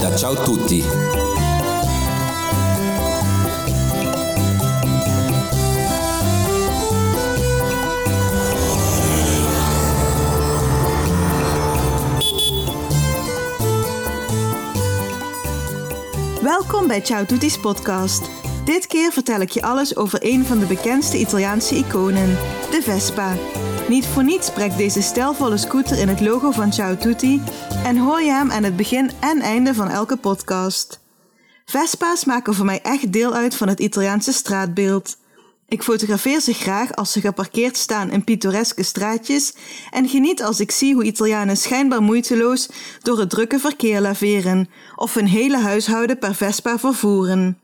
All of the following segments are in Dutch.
da Ciao Tutti. Welkom bij Ciao Tutti's podcast. Dit keer vertel ik je alles over een van de bekendste Italiaanse iconen, de Vespa. Niet voor niets spreekt deze stijlvolle scooter in het logo van Ciao Tutti en hoor je hem aan het begin en einde van elke podcast. Vespa's maken voor mij echt deel uit van het Italiaanse straatbeeld. Ik fotografeer ze graag als ze geparkeerd staan in pittoreske straatjes en geniet als ik zie hoe Italianen schijnbaar moeiteloos door het drukke verkeer laveren of hun hele huishouden per Vespa vervoeren.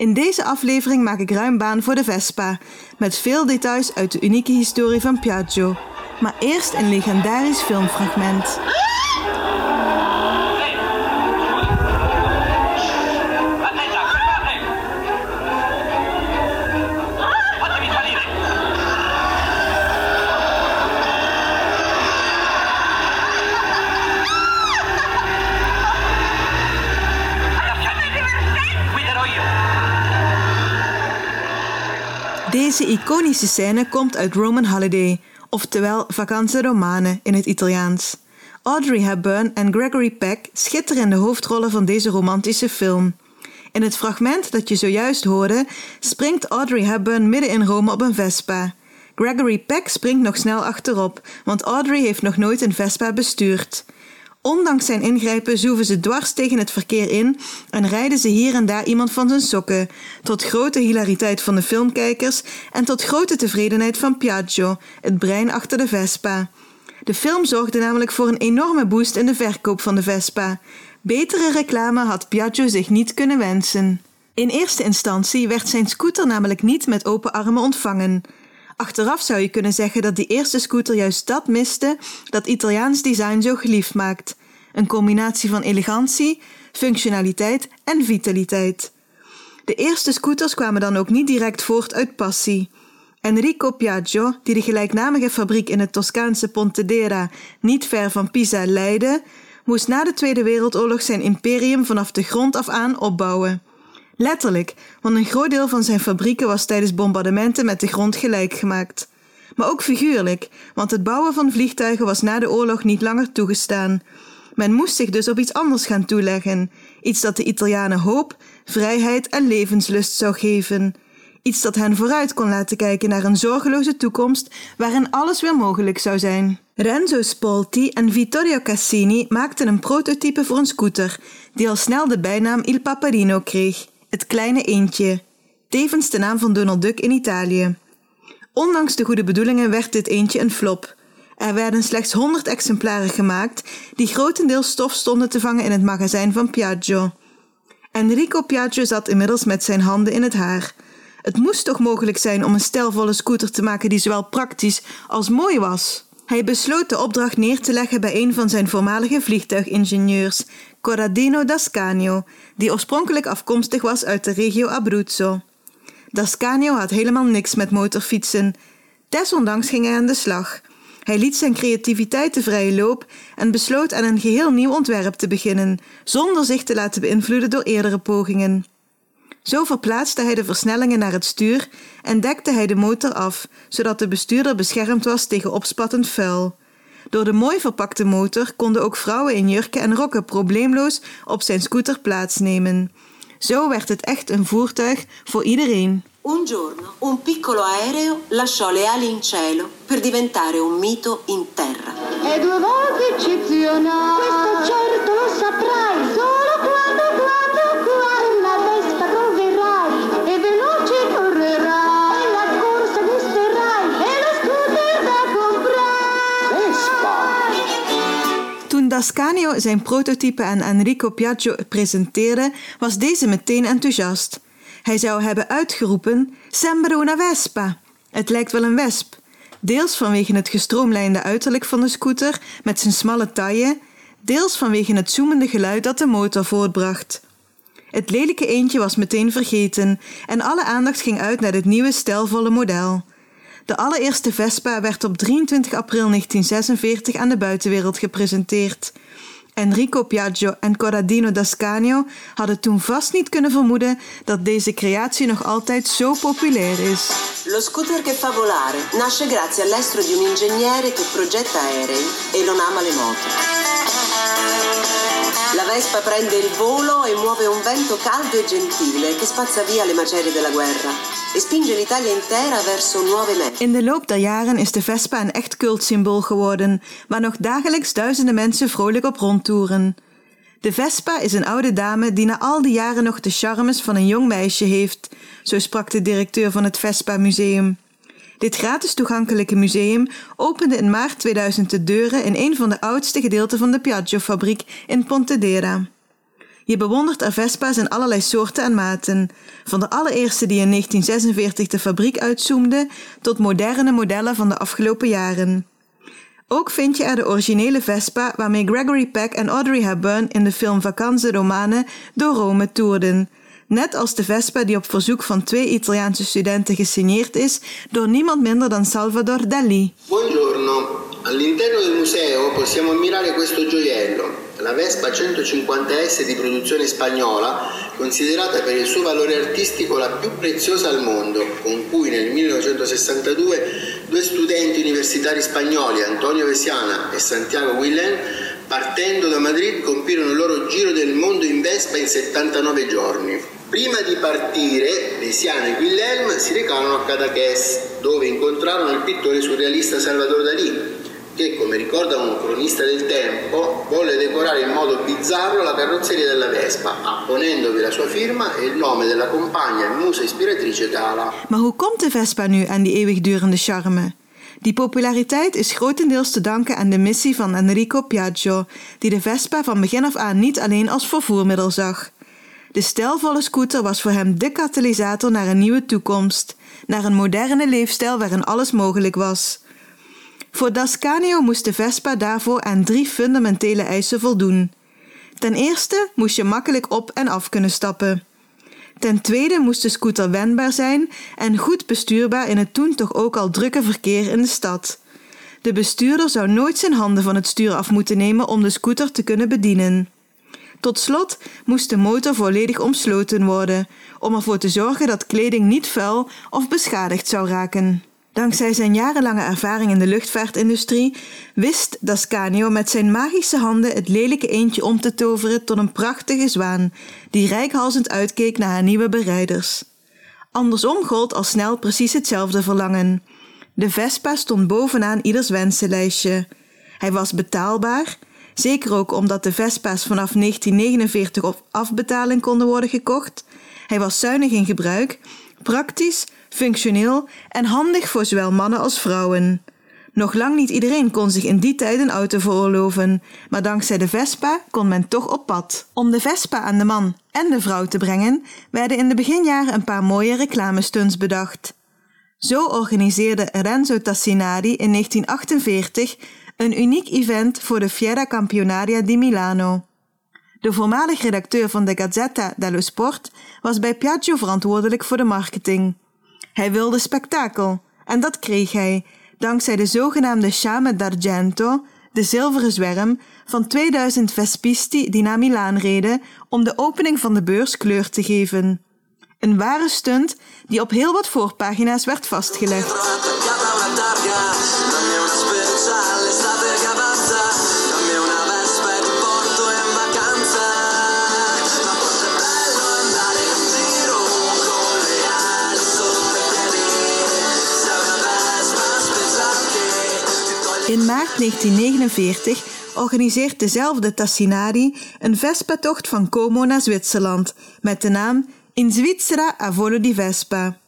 In deze aflevering maak ik ruim baan voor de Vespa, met veel details uit de unieke historie van Piaggio. Maar eerst een legendarisch filmfragment. Deze iconische scène komt uit Roman Holiday, oftewel Vacanze Romane in het Italiaans. Audrey Hepburn en Gregory Peck schitteren in de hoofdrollen van deze romantische film. In het fragment dat je zojuist hoorde, springt Audrey Hepburn midden in Rome op een Vespa. Gregory Peck springt nog snel achterop, want Audrey heeft nog nooit een Vespa bestuurd. Ondanks zijn ingrijpen zoeven ze dwars tegen het verkeer in en rijden ze hier en daar iemand van zijn sokken, tot grote hilariteit van de filmkijkers en tot grote tevredenheid van Piaggio, het brein achter de Vespa. De film zorgde namelijk voor een enorme boost in de verkoop van de Vespa. Betere reclame had Piaggio zich niet kunnen wensen. In eerste instantie werd zijn scooter namelijk niet met open armen ontvangen. Achteraf zou je kunnen zeggen dat die eerste scooter juist dat miste dat Italiaans design zo geliefd maakt: een combinatie van elegantie, functionaliteit en vitaliteit. De eerste scooters kwamen dan ook niet direct voort uit passie. Enrico Piaggio, die de gelijknamige fabriek in het Toscaanse Pontedera niet ver van Pisa leidde, moest na de Tweede Wereldoorlog zijn imperium vanaf de grond af aan opbouwen. Letterlijk, want een groot deel van zijn fabrieken was tijdens bombardementen met de grond gelijk gemaakt. Maar ook figuurlijk, want het bouwen van vliegtuigen was na de oorlog niet langer toegestaan. Men moest zich dus op iets anders gaan toeleggen, iets dat de Italianen hoop, vrijheid en levenslust zou geven. Iets dat hen vooruit kon laten kijken naar een zorgeloze toekomst waarin alles weer mogelijk zou zijn. Renzo Spolti en Vittorio Cassini maakten een prototype voor een scooter, die al snel de bijnaam Il Paparino kreeg, het kleine eendje, tevens de naam van Donald Duck in Italië. Ondanks de goede bedoelingen werd dit eendje een flop. Er werden slechts 100 exemplaren gemaakt, die grotendeels stof stonden te vangen in het magazijn van Piaggio. Enrico Piaggio zat inmiddels met zijn handen in het haar. Het moest toch mogelijk zijn om een stijlvolle scooter te maken die zowel praktisch als mooi was. Hij besloot de opdracht neer te leggen bij een van zijn voormalige vliegtuigingenieurs, Corradino Dascanio, die oorspronkelijk afkomstig was uit de regio Abruzzo. Dascanio had helemaal niks met motorfietsen. Desondanks ging hij aan de slag. Hij liet zijn creativiteit de vrije loop en besloot aan een geheel nieuw ontwerp te beginnen, zonder zich te laten beïnvloeden door eerdere pogingen. Zo verplaatste hij de versnellingen naar het stuur en dekte hij de motor af, zodat de bestuurder beschermd was tegen opspattend vuil. Door de mooi verpakte motor konden ook vrouwen in jurken en rokken probleemloos op zijn scooter plaatsnemen. Zo werd het echt een voertuig voor iedereen. Un giorno un piccolo aereo lasciò le ali in cielo per diventare un mito in terra. È due volte eccezionale. Questo certo lo saprai. Dascanio zijn prototype aan Enrico Piaggio presenteerde, was deze meteen enthousiast. Hij zou hebben uitgeroepen: Sembra una Vespa. Het lijkt wel een wesp. Deels vanwege het gestroomlijnde uiterlijk van de scooter met zijn smalle taille, deels vanwege het zoemende geluid dat de motor voortbracht. Het lelijke eendje was meteen vergeten en alle aandacht ging uit naar dit nieuwe stijlvolle model. De allereerste Vespa werd op 23 april 1946 aan de buitenwereld gepresenteerd. Enrico Piaggio en Corradino d'Ascanio hadden toen vast niet kunnen vermoeden dat deze creatie nog altijd zo populair is. Lo scooter che fa volare nasce grazie all'estro di un ingegnere che progetta aerei e non ama le moto. La Vespa prende il volo e muove un vento caldo e gentile che spazza via le macerie della guerra e spinge l'Italia intera verso nuove mete. In de loop der jaren is de Vespa een echt cultsymbool geworden, waar nog dagelijks duizenden mensen vrolijk op rondtoeren. De Vespa is een oude dame die na al die jaren nog de charmes van een jong meisje heeft, zo sprak de directeur van het Vespa Museum. Dit gratis toegankelijke museum opende in maart 2000 de deuren in een van de oudste gedeelten van de Piaggio-fabriek in Pontedera. Je bewondert er Vespa's in allerlei soorten en maten, van de allereerste die in 1946 de fabriek uitzoomde tot moderne modellen van de afgelopen jaren. Ook vind je er de originele Vespa waarmee Gregory Peck en Audrey Hepburn in de film Vacanze Romane door Rome toerden, net als de Vespa die op verzoek van twee Italiaanse studenten gesigneerd is door niemand minder dan Salvador Dalí. Buongiorno, all'interno del museo possiamo ammirare questo gioiello, la Vespa 150S di produzione spagnola, considerata per il suo valore artistico la più preziosa al mondo, con cui nel 1962 due studenti universitari spagnoli, Antonio Vesiana e Santiago Willen, partendo da Madrid compirono il loro giro del mondo in Vespa in 79 giorni. Prima di partire, Vesiana e Guillem si recarono a Cadaqués, dove incontrarono il pittore surrealista Salvador Dalí, che, come ricorda un cronista del tempo, volle decorare in modo bizzarro la carrozzeria della Vespa, apponendovi la sua firma e il nome della compagna e musa ispiratrice Gala. Maar hoe komt de Vespa nu aan die eeuwigdurende charme? Die populariteit is grotendeels te danken aan de missie van Enrico Piaggio, die de Vespa van begin af aan niet alleen als vervoermiddel zag. De stijlvolle scooter was voor hem de katalysator naar een nieuwe toekomst, naar een moderne leefstijl waarin alles mogelijk was. Voor Dascanio moest de Vespa daarvoor aan drie fundamentele eisen voldoen. Ten eerste moest je makkelijk op en af kunnen stappen. Ten tweede moest de scooter wendbaar zijn en goed bestuurbaar in het toen toch ook al drukke verkeer in de stad. De bestuurder zou nooit zijn handen van het stuur af moeten nemen om de scooter te kunnen bedienen. Tot slot moest de motor volledig omsloten worden, om ervoor te zorgen dat kleding niet vuil of beschadigd zou raken. Dankzij zijn jarenlange ervaring in de luchtvaartindustrie wist Dascanio met zijn magische handen het lelijke eendje om te toveren tot een prachtige zwaan, die rijkhalzend uitkeek naar haar nieuwe berijders. Andersom gold al snel precies hetzelfde verlangen. De Vespa stond bovenaan ieders wensenlijstje. Hij was betaalbaar, zeker ook omdat de Vespa's vanaf 1949 op afbetaling konden worden gekocht. Hij was zuinig in gebruik, praktisch, functioneel en handig voor zowel mannen als vrouwen. Nog lang niet iedereen kon zich in die tijd een auto veroorloven, maar dankzij de Vespa kon men toch op pad. Om de Vespa aan de man en de vrouw te brengen, werden in de beginjaren een paar mooie reclamestunts bedacht. Zo organiseerde Renzo Tassinari in 1948 een uniek event voor de Fiera Campionaria di Milano. De voormalig redacteur van de Gazzetta dello Sport was bij Piaggio verantwoordelijk voor de marketing. Hij wilde spektakel en dat kreeg hij dankzij de zogenaamde Chame d'Argento, de zilveren zwerm, van 2000 Vespisti die naar Milaan reden om de opening van de beurs kleur te geven. Een ware stunt die op heel wat voorpagina's werd vastgelegd. Maart 1949 organiseert dezelfde Tassinari een Vespa-tocht van Como naar Zwitserland met de naam In Svizzera a volo di Vespa.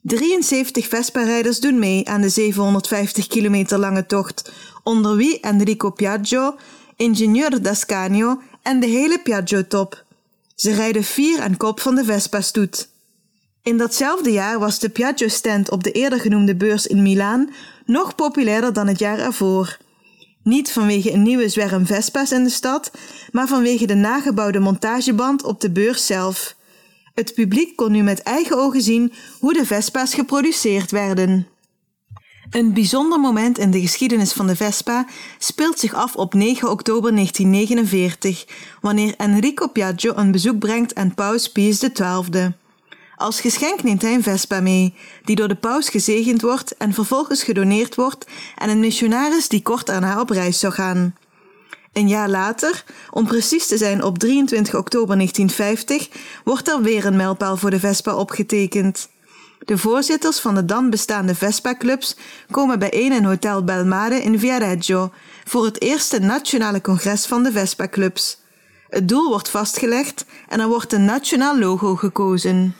73 Vespa-rijders doen mee aan de 750 kilometer lange tocht, onder wie Enrico Piaggio, ingenieur Dascanio en de hele Piaggio-top. Ze rijden vier aan kop van de Vespa-stoet. In datzelfde jaar was de Piaggio-stand op de eerder genoemde beurs in Milaan nog populairder dan het jaar ervoor. Niet vanwege een nieuwe zwerm Vespa's in de stad, maar vanwege de nagebouwde montageband op de beurs zelf. Het publiek kon nu met eigen ogen zien hoe de Vespa's geproduceerd werden. Een bijzonder moment in de geschiedenis van de Vespa speelt zich af op 9 oktober 1949, wanneer Enrico Piaggio een bezoek brengt aan paus Pius XII. Als geschenk neemt hij een Vespa mee, die door de paus gezegend wordt en vervolgens gedoneerd wordt aan een missionaris die kort daarna op reis zou gaan. Een jaar later, om precies te zijn op 23 oktober 1950, wordt er weer een mijlpaal voor de Vespa opgetekend. De voorzitters van de dan bestaande Vespa-clubs komen bijeen in Hotel Belmare in Viareggio voor het eerste nationale congres van de Vespa-clubs. Het doel wordt vastgelegd en er wordt een nationaal logo gekozen.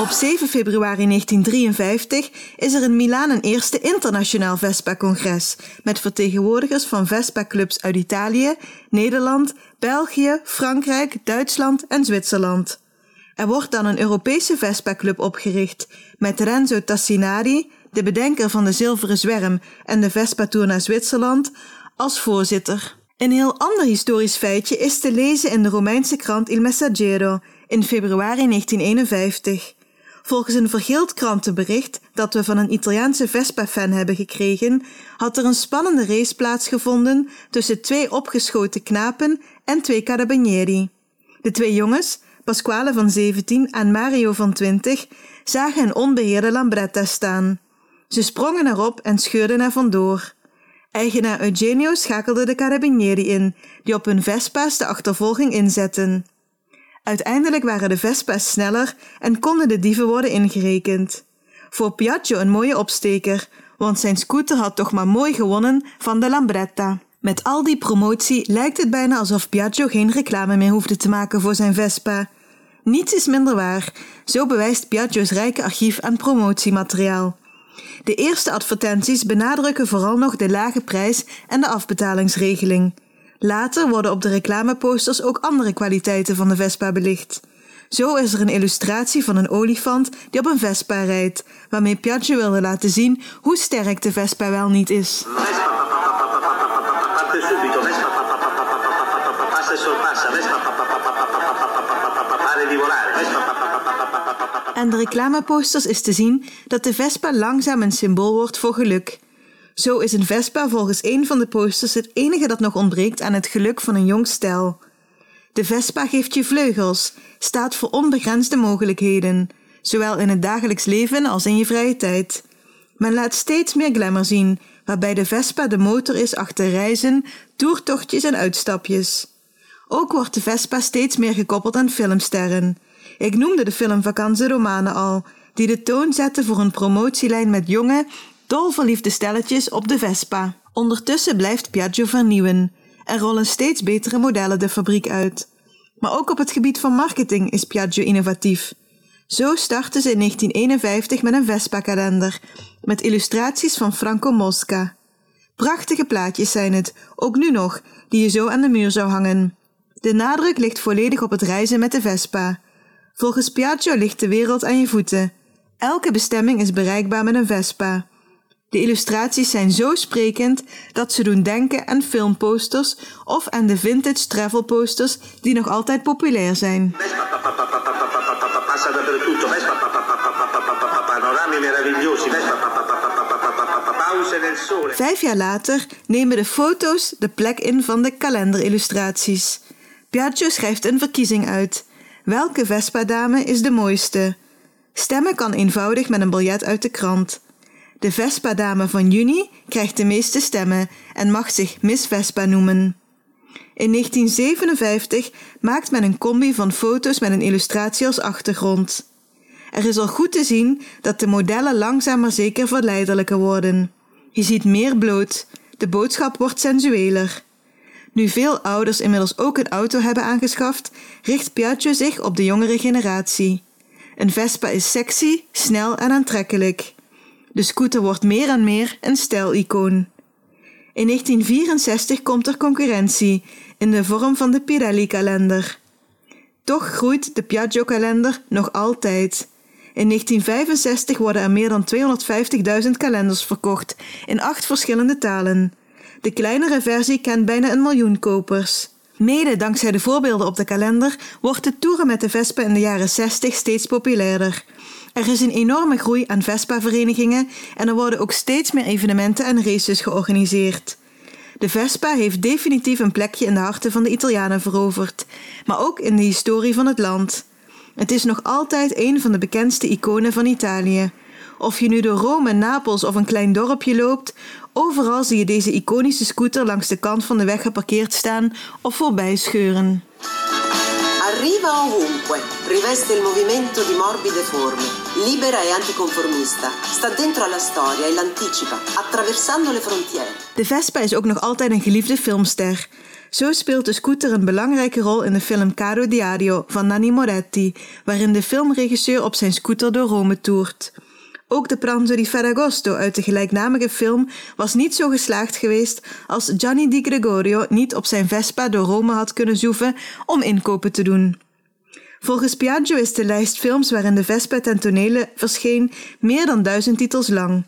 Op 7 februari 1953 is er in Milaan een eerste internationaal Vespa-congres met vertegenwoordigers van Vespa-clubs uit Italië, Nederland, België, Frankrijk, Duitsland en Zwitserland. Er wordt dan een Europese Vespa-club opgericht met Renzo Tassinari, de bedenker van de Zilveren Zwerm en de Vespa-tour naar Zwitserland, als voorzitter. Een heel ander historisch feitje is te lezen in de Romeinse krant Il Messaggero in februari 1951. Volgens een vergeeld krantenbericht dat we van een Italiaanse Vespa-fan hebben gekregen, had er een spannende race plaatsgevonden tussen twee opgeschoten knapen en twee carabinieri. De twee jongens, Pasquale van 17 en Mario van 20, zagen een onbeheerde Lambretta staan. Ze sprongen erop en scheurden er vandoor. Eigenaar Eugenio schakelde de carabinieri in, die op hun Vespa's de achtervolging inzetten. Uiteindelijk waren de Vespa's sneller en konden de dieven worden ingerekend. Voor Piaggio een mooie opsteker, want zijn scooter had toch maar mooi gewonnen van de Lambretta. Met al die promotie lijkt het bijna alsof Piaggio geen reclame meer hoefde te maken voor zijn Vespa. Niets is minder waar, zo bewijst Piaggio's rijke archief aan promotiemateriaal. De eerste advertenties benadrukken vooral nog de lage prijs en de afbetalingsregeling. Later worden op de reclameposters ook andere kwaliteiten van de Vespa belicht. Zo is er een illustratie van een olifant die op een Vespa rijdt, waarmee Piaggio wilde laten zien hoe sterk de Vespa wel niet is. Aan de reclameposters is te zien dat de Vespa langzaam een symbool wordt voor geluk. Zo is een Vespa volgens een van de posters het enige dat nog ontbreekt aan het geluk van een jong stel. De Vespa geeft je vleugels, staat voor onbegrensde mogelijkheden, zowel in het dagelijks leven als in je vrije tijd. Men laat steeds meer glamour zien, waarbij de Vespa de motor is achter reizen, toertochtjes en uitstapjes. Ook wordt de Vespa steeds meer gekoppeld aan filmsterren. Ik noemde de film Vacanze Romane al, die de toon zette voor een promotielijn met jonge, dolverliefde stelletjes op de Vespa. Ondertussen blijft Piaggio vernieuwen. Er rollen steeds betere modellen de fabriek uit. Maar ook op het gebied van marketing is Piaggio innovatief. Zo startte ze in 1951 met een Vespa-kalender, met illustraties van Franco Mosca. Prachtige plaatjes zijn het, ook nu nog, die je zo aan de muur zou hangen. De nadruk ligt volledig op het reizen met de Vespa. Volgens Piaggio ligt de wereld aan je voeten. Elke bestemming is bereikbaar met een Vespa. De illustraties zijn zo sprekend dat ze doen denken aan filmposters of aan de vintage travel posters die nog altijd populair zijn. Vijf jaar later nemen de foto's de plek in van de kalenderillustraties. Piaggio schrijft een verkiezing uit. Welke Vespa-dame is de mooiste? Stemmen kan eenvoudig met een biljet uit de krant. De Vespa-dame van juni krijgt de meeste stemmen en mag zich Miss Vespa noemen. In 1957 maakt men een combi van foto's met een illustratie als achtergrond. Er is al goed te zien dat de modellen langzaam maar zeker verleidelijker worden. Je ziet meer bloot, de boodschap wordt sensueler. Nu veel ouders inmiddels ook een auto hebben aangeschaft, richt Piaggio zich op de jongere generatie. Een Vespa is sexy, snel en aantrekkelijk. De scooter wordt meer en meer een stijlicoon. In 1964 komt er concurrentie in de vorm van de Pirelli-kalender. Toch groeit de Piaggio-kalender nog altijd. In 1965 worden er meer dan 250.000 kalenders verkocht in acht verschillende talen. De kleinere versie kent bijna een miljoen kopers. Mede dankzij de voorbeelden op de kalender wordt het toeren met de Vespa in de jaren 60 steeds populairder. Er is een enorme groei aan Vespa-verenigingen en er worden ook steeds meer evenementen en races georganiseerd. De Vespa heeft definitief een plekje in de harten van de Italianen veroverd, maar ook in de historie van het land. Het is nog altijd een van de bekendste iconen van Italië. Of je nu door Rome, Napels of een klein dorpje loopt, overal zie je deze iconische scooter langs de kant van de weg geparkeerd staan of voorbij scheuren. Arriva ovunque, riveste il movimento di morbide forme, libera e anticonformista, sta dentro alla storia e l'anticipa, attraversando le frontiere. De Vespa is ook nog altijd een geliefde filmster. Zo speelt de scooter een belangrijke rol in de film Caro Diario van Nanni Moretti, waarin de filmregisseur op zijn scooter door Rome toert. Ook de Pranzo di Ferragosto uit de gelijknamige film was niet zo geslaagd geweest als Gianni Di Gregorio niet op zijn Vespa door Rome had kunnen zoeven om inkopen te doen. Volgens Piaggio is de lijst films waarin de Vespa ten tonele verscheen meer dan duizend titels lang.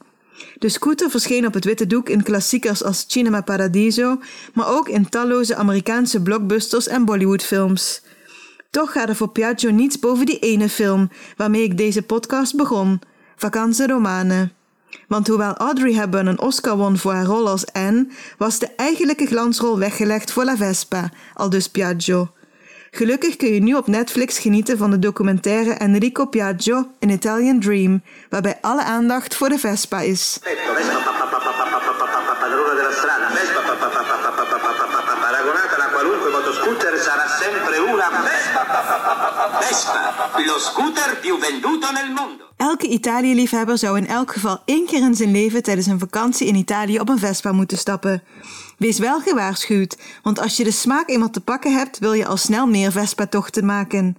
De scooter verscheen op het witte doek in klassiekers als Cinema Paradiso, maar ook in talloze Amerikaanse blockbusters en Bollywoodfilms. Toch gaat er voor Piaggio niets boven die ene film waarmee ik deze podcast begon, vakantieromanen. Want hoewel Audrey Hepburn een Oscar won voor haar rol als Anne, was de eigenlijke glansrol weggelegd voor La Vespa, al dus Piaggio. Gelukkig kun je nu op Netflix genieten van de documentaire Enrico Piaggio, An Italian Dream, waarbij alle aandacht voor de Vespa is motoscooter sarà sempre una Vespa. pa- pa- pa- pa- pa- Vespa, lo scooter più venduto nel mondo. Elke Italië-liefhebber zou in elk geval één keer in zijn leven tijdens een vakantie in Italië op een Vespa moeten stappen. Wees wel gewaarschuwd, want als je de smaak eenmaal te pakken hebt, wil je al snel meer Vespa-tochten maken.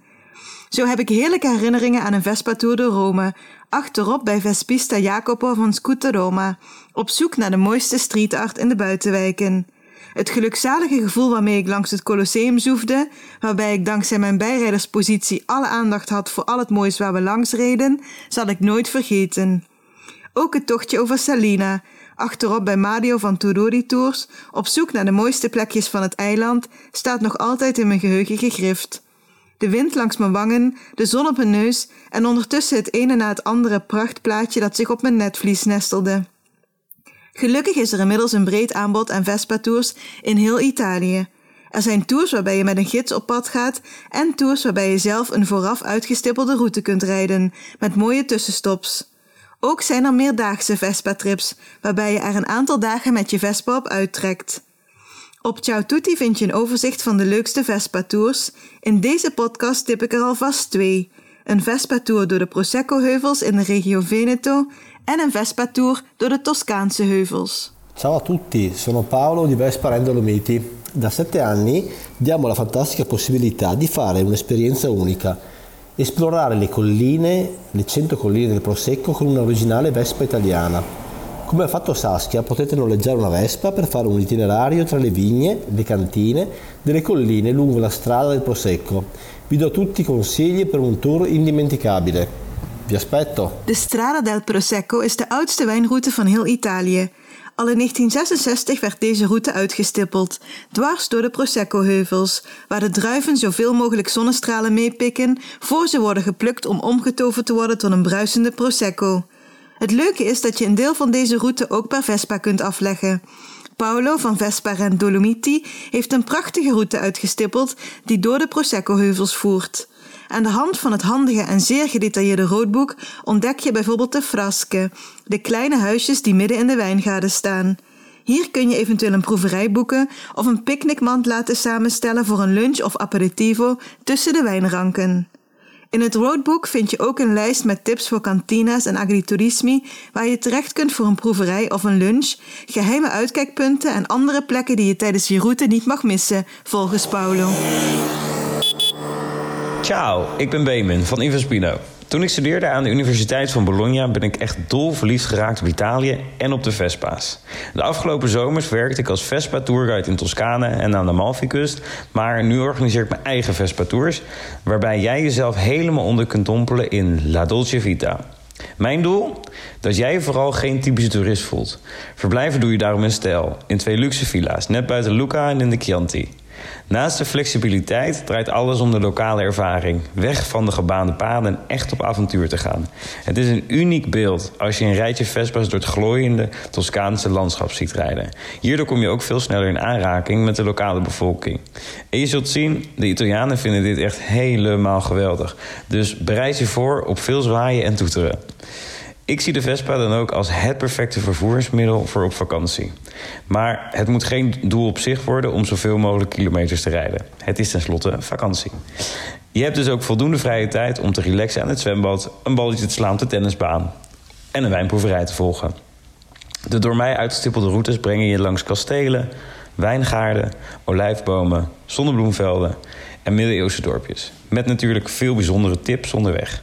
Zo heb ik heerlijke herinneringen aan een Vespa-tour door Rome, achterop bij Vespista Jacopo van Scooter Roma, op zoek naar de mooiste street art in de buitenwijken. Het gelukzalige gevoel waarmee ik langs het Colosseum zoefde, waarbij ik dankzij mijn bijrijderspositie alle aandacht had voor al het moois waar we langs reden, zal ik nooit vergeten. Ook het tochtje over Salina, achterop bij Mario van Tudori Tours, op zoek naar de mooiste plekjes van het eiland, staat nog altijd in mijn geheugen gegrift. De wind langs mijn wangen, de zon op mijn neus en ondertussen het ene na het andere prachtplaatje dat zich op mijn netvlies nestelde. Gelukkig is er inmiddels een breed aanbod aan Vespa-tours in heel Italië. Er zijn tours waarbij je met een gids op pad gaat en tours waarbij je zelf een vooraf uitgestippelde route kunt rijden, met mooie tussenstops. Ook zijn er meerdaagse Vespa-trips, waarbij je er een aantal dagen met je Vespa op uittrekt. Op Ciao Tutti vind je een overzicht van de leukste Vespa-tours. In deze podcast tip ik er alvast twee. Een Vespa-tour door de Prosecco-heuvels in de regio Veneto en een Vespa-tour door de Toscaanse heuvels. Ciao a tutti, sono Paolo di Vespa Ren Dolomiti. Da sette anni diamo la fantastica possibilità di fare un'esperienza unica, esplorare le colline, le 100 colline del Prosecco con un'originale Vespa italiana. Come ha fatto Saskia potete noleggiare una Vespa per fare un itinerario tra le vigne, le cantine, delle colline lungo la strada del Prosecco. Vi do tutti i consigli per un tour indimenticabile. Aspetto! De Strada del Prosecco is de oudste wijnroute van heel Italië. Al in 1966 werd deze route uitgestippeld, dwars door de Prosecco-heuvels, waar de druiven zoveel mogelijk zonnestralen meepikken voor ze worden geplukt om omgetoverd te worden tot een bruisende Prosecco. Het leuke is dat je een deel van deze route ook per Vespa kunt afleggen. Paolo van Vespa Ren Dolomiti heeft een prachtige route uitgestippeld die door de Prosecco-heuvels voert. Aan de hand van het handige en zeer gedetailleerde roodboek ontdek je bijvoorbeeld de frasque, de kleine huisjes die midden in de wijngaarden staan. Hier kun je eventueel een proeverij boeken of een picknickmand laten samenstellen voor een lunch of aperitivo tussen de wijnranken. In het roadbook vind je ook een lijst met tips voor kantina's en agriturismi waar je terecht kunt voor een proeverij of een lunch, geheime uitkijkpunten en andere plekken die je tijdens je route niet mag missen, volgens Paolo. Ciao, ik ben Beeman van Invaspino. Toen ik studeerde aan de Universiteit van Bologna ben ik echt dol verliefd geraakt op Italië en op de Vespa's. De afgelopen zomers werkte ik als Vespa tourguide in Toscane en aan de Amalfi-kust, maar nu organiseer ik mijn eigen Vespa tours, waarbij jij jezelf helemaal onder kunt dompelen in La Dolce Vita. Mijn doel? Dat jij vooral geen typische toerist voelt. Verblijven doe je daarom in stijl, in twee luxe villa's, net buiten Lucca en in de Chianti. Naast de flexibiliteit draait alles om de lokale ervaring. Weg van de gebaande paden en echt op avontuur te gaan. Het is een uniek beeld als je een rijtje Vespa's door het glooiende Toscaanse landschap ziet rijden. Hierdoor kom je ook veel sneller in aanraking met de lokale bevolking. En je zult zien, de Italianen vinden dit echt helemaal geweldig. Dus bereid je voor op veel zwaaien en toeteren. Ik zie de Vespa dan ook als het perfecte vervoersmiddel voor op vakantie. Maar het moet geen doel op zich worden om zoveel mogelijk kilometers te rijden. Het is tenslotte vakantie. Je hebt dus ook voldoende vrije tijd om te relaxen aan het zwembad, een balletje te slaan op de tennisbaan en een wijnproeverij te volgen. De door mij uitgestippelde routes brengen je langs kastelen, wijngaarden, olijfbomen, zonnebloemvelden en middeleeuwse dorpjes. Met natuurlijk veel bijzondere tips onderweg.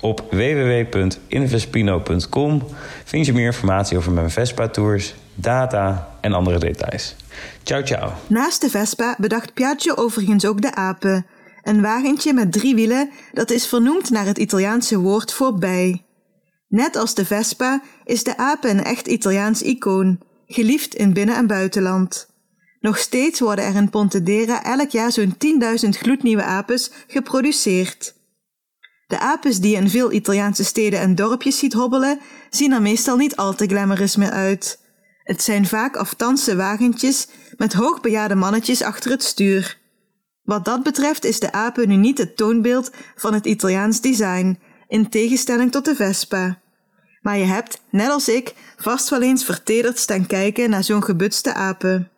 Op www.invespino.com vind je meer informatie over mijn Vespa-tours, data en andere details. Ciao, ciao. Naast de Vespa bedacht Piaggio overigens ook de apen. Een wagentje met drie wielen dat is vernoemd naar het Italiaanse woord voor bij. Net als de Vespa is de apen een echt Italiaans icoon, geliefd in binnen- en buitenland. Nog steeds worden er in Pontedera elk jaar zo'n 10.000 gloednieuwe apes geproduceerd. De apes die je in veel Italiaanse steden en dorpjes ziet hobbelen, zien er meestal niet al te glamorous meer uit. Het zijn vaak aftanse wagentjes met hoogbejaarde mannetjes achter het stuur. Wat dat betreft is de apen nu niet het toonbeeld van het Italiaans design, in tegenstelling tot de Vespa. Maar je hebt, net als ik, vast wel eens vertederd staan kijken naar zo'n gebutste apen.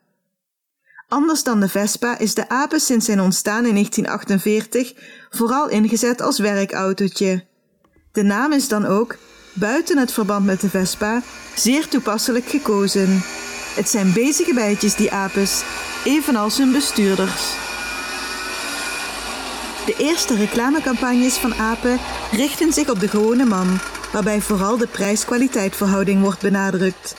Anders dan de Vespa is de apen sinds zijn ontstaan in 1948 vooral ingezet als werkautootje. De naam is dan ook, buiten het verband met de Vespa, zeer toepasselijk gekozen. Het zijn bezige bijtjes die apes, evenals hun bestuurders. De eerste reclamecampagnes van apen richten zich op de gewone man, waarbij vooral de prijs-kwaliteit verhouding wordt benadrukt.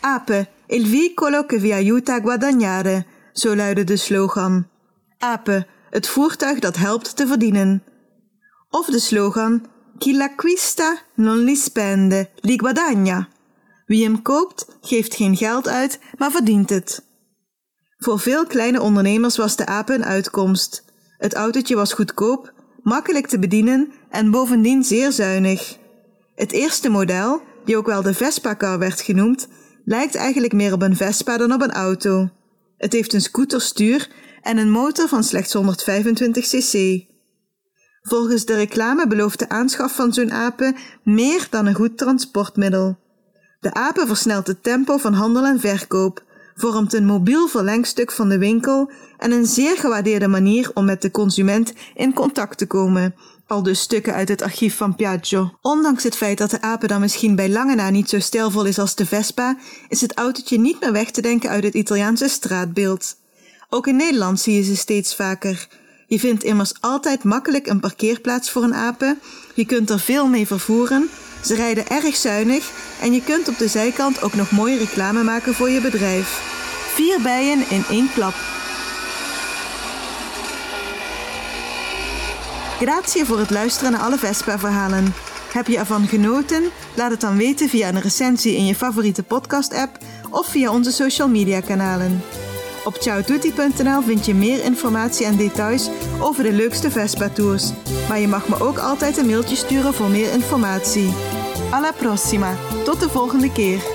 Ape, il vicolo che vi aiuta a guadagnare, zo luidde de slogan. Ape, het voertuig dat helpt te verdienen. Of de slogan Chi l'acquista non li spende, li guadagna. Wie hem koopt, geeft geen geld uit, maar verdient het. Voor veel kleine ondernemers was de ape een uitkomst. Het autootje was goedkoop, makkelijk te bedienen en bovendien zeer zuinig. Het eerste model, die ook wel de Vespa-car werd genoemd, lijkt eigenlijk meer op een Vespa dan op een auto. Het heeft een scooterstuur en een motor van slechts 125 cc. Volgens de reclame belooft de aanschaf van zo'n apen meer dan een goed transportmiddel. De apen versnelt het tempo van handel en verkoop, vormt een mobiel verlengstuk van de winkel en een zeer gewaardeerde manier om met de consument in contact te komen, al dus stukken uit het archief van Piaggio. Ondanks het feit dat de apen dan misschien bij lange na niet zo stijlvol is als de Vespa, is het autootje niet meer weg te denken uit het Italiaanse straatbeeld. Ook in Nederland zie je ze steeds vaker. Je vindt immers altijd makkelijk een parkeerplaats voor een apen, je kunt er veel mee vervoeren, ze rijden erg zuinig en je kunt op de zijkant ook nog mooie reclame maken voor je bedrijf. Vier bijen in één klap. Grazie voor het luisteren naar alle Vespa-verhalen. Heb je ervan genoten? Laat het dan weten via een recensie in je favoriete podcast-app of via onze social media kanalen. Op ciaotutti.nl vind je meer informatie en details over de leukste Vespa-tours. Maar je mag me ook altijd een mailtje sturen voor meer informatie. Alla prossima. Tot de volgende keer.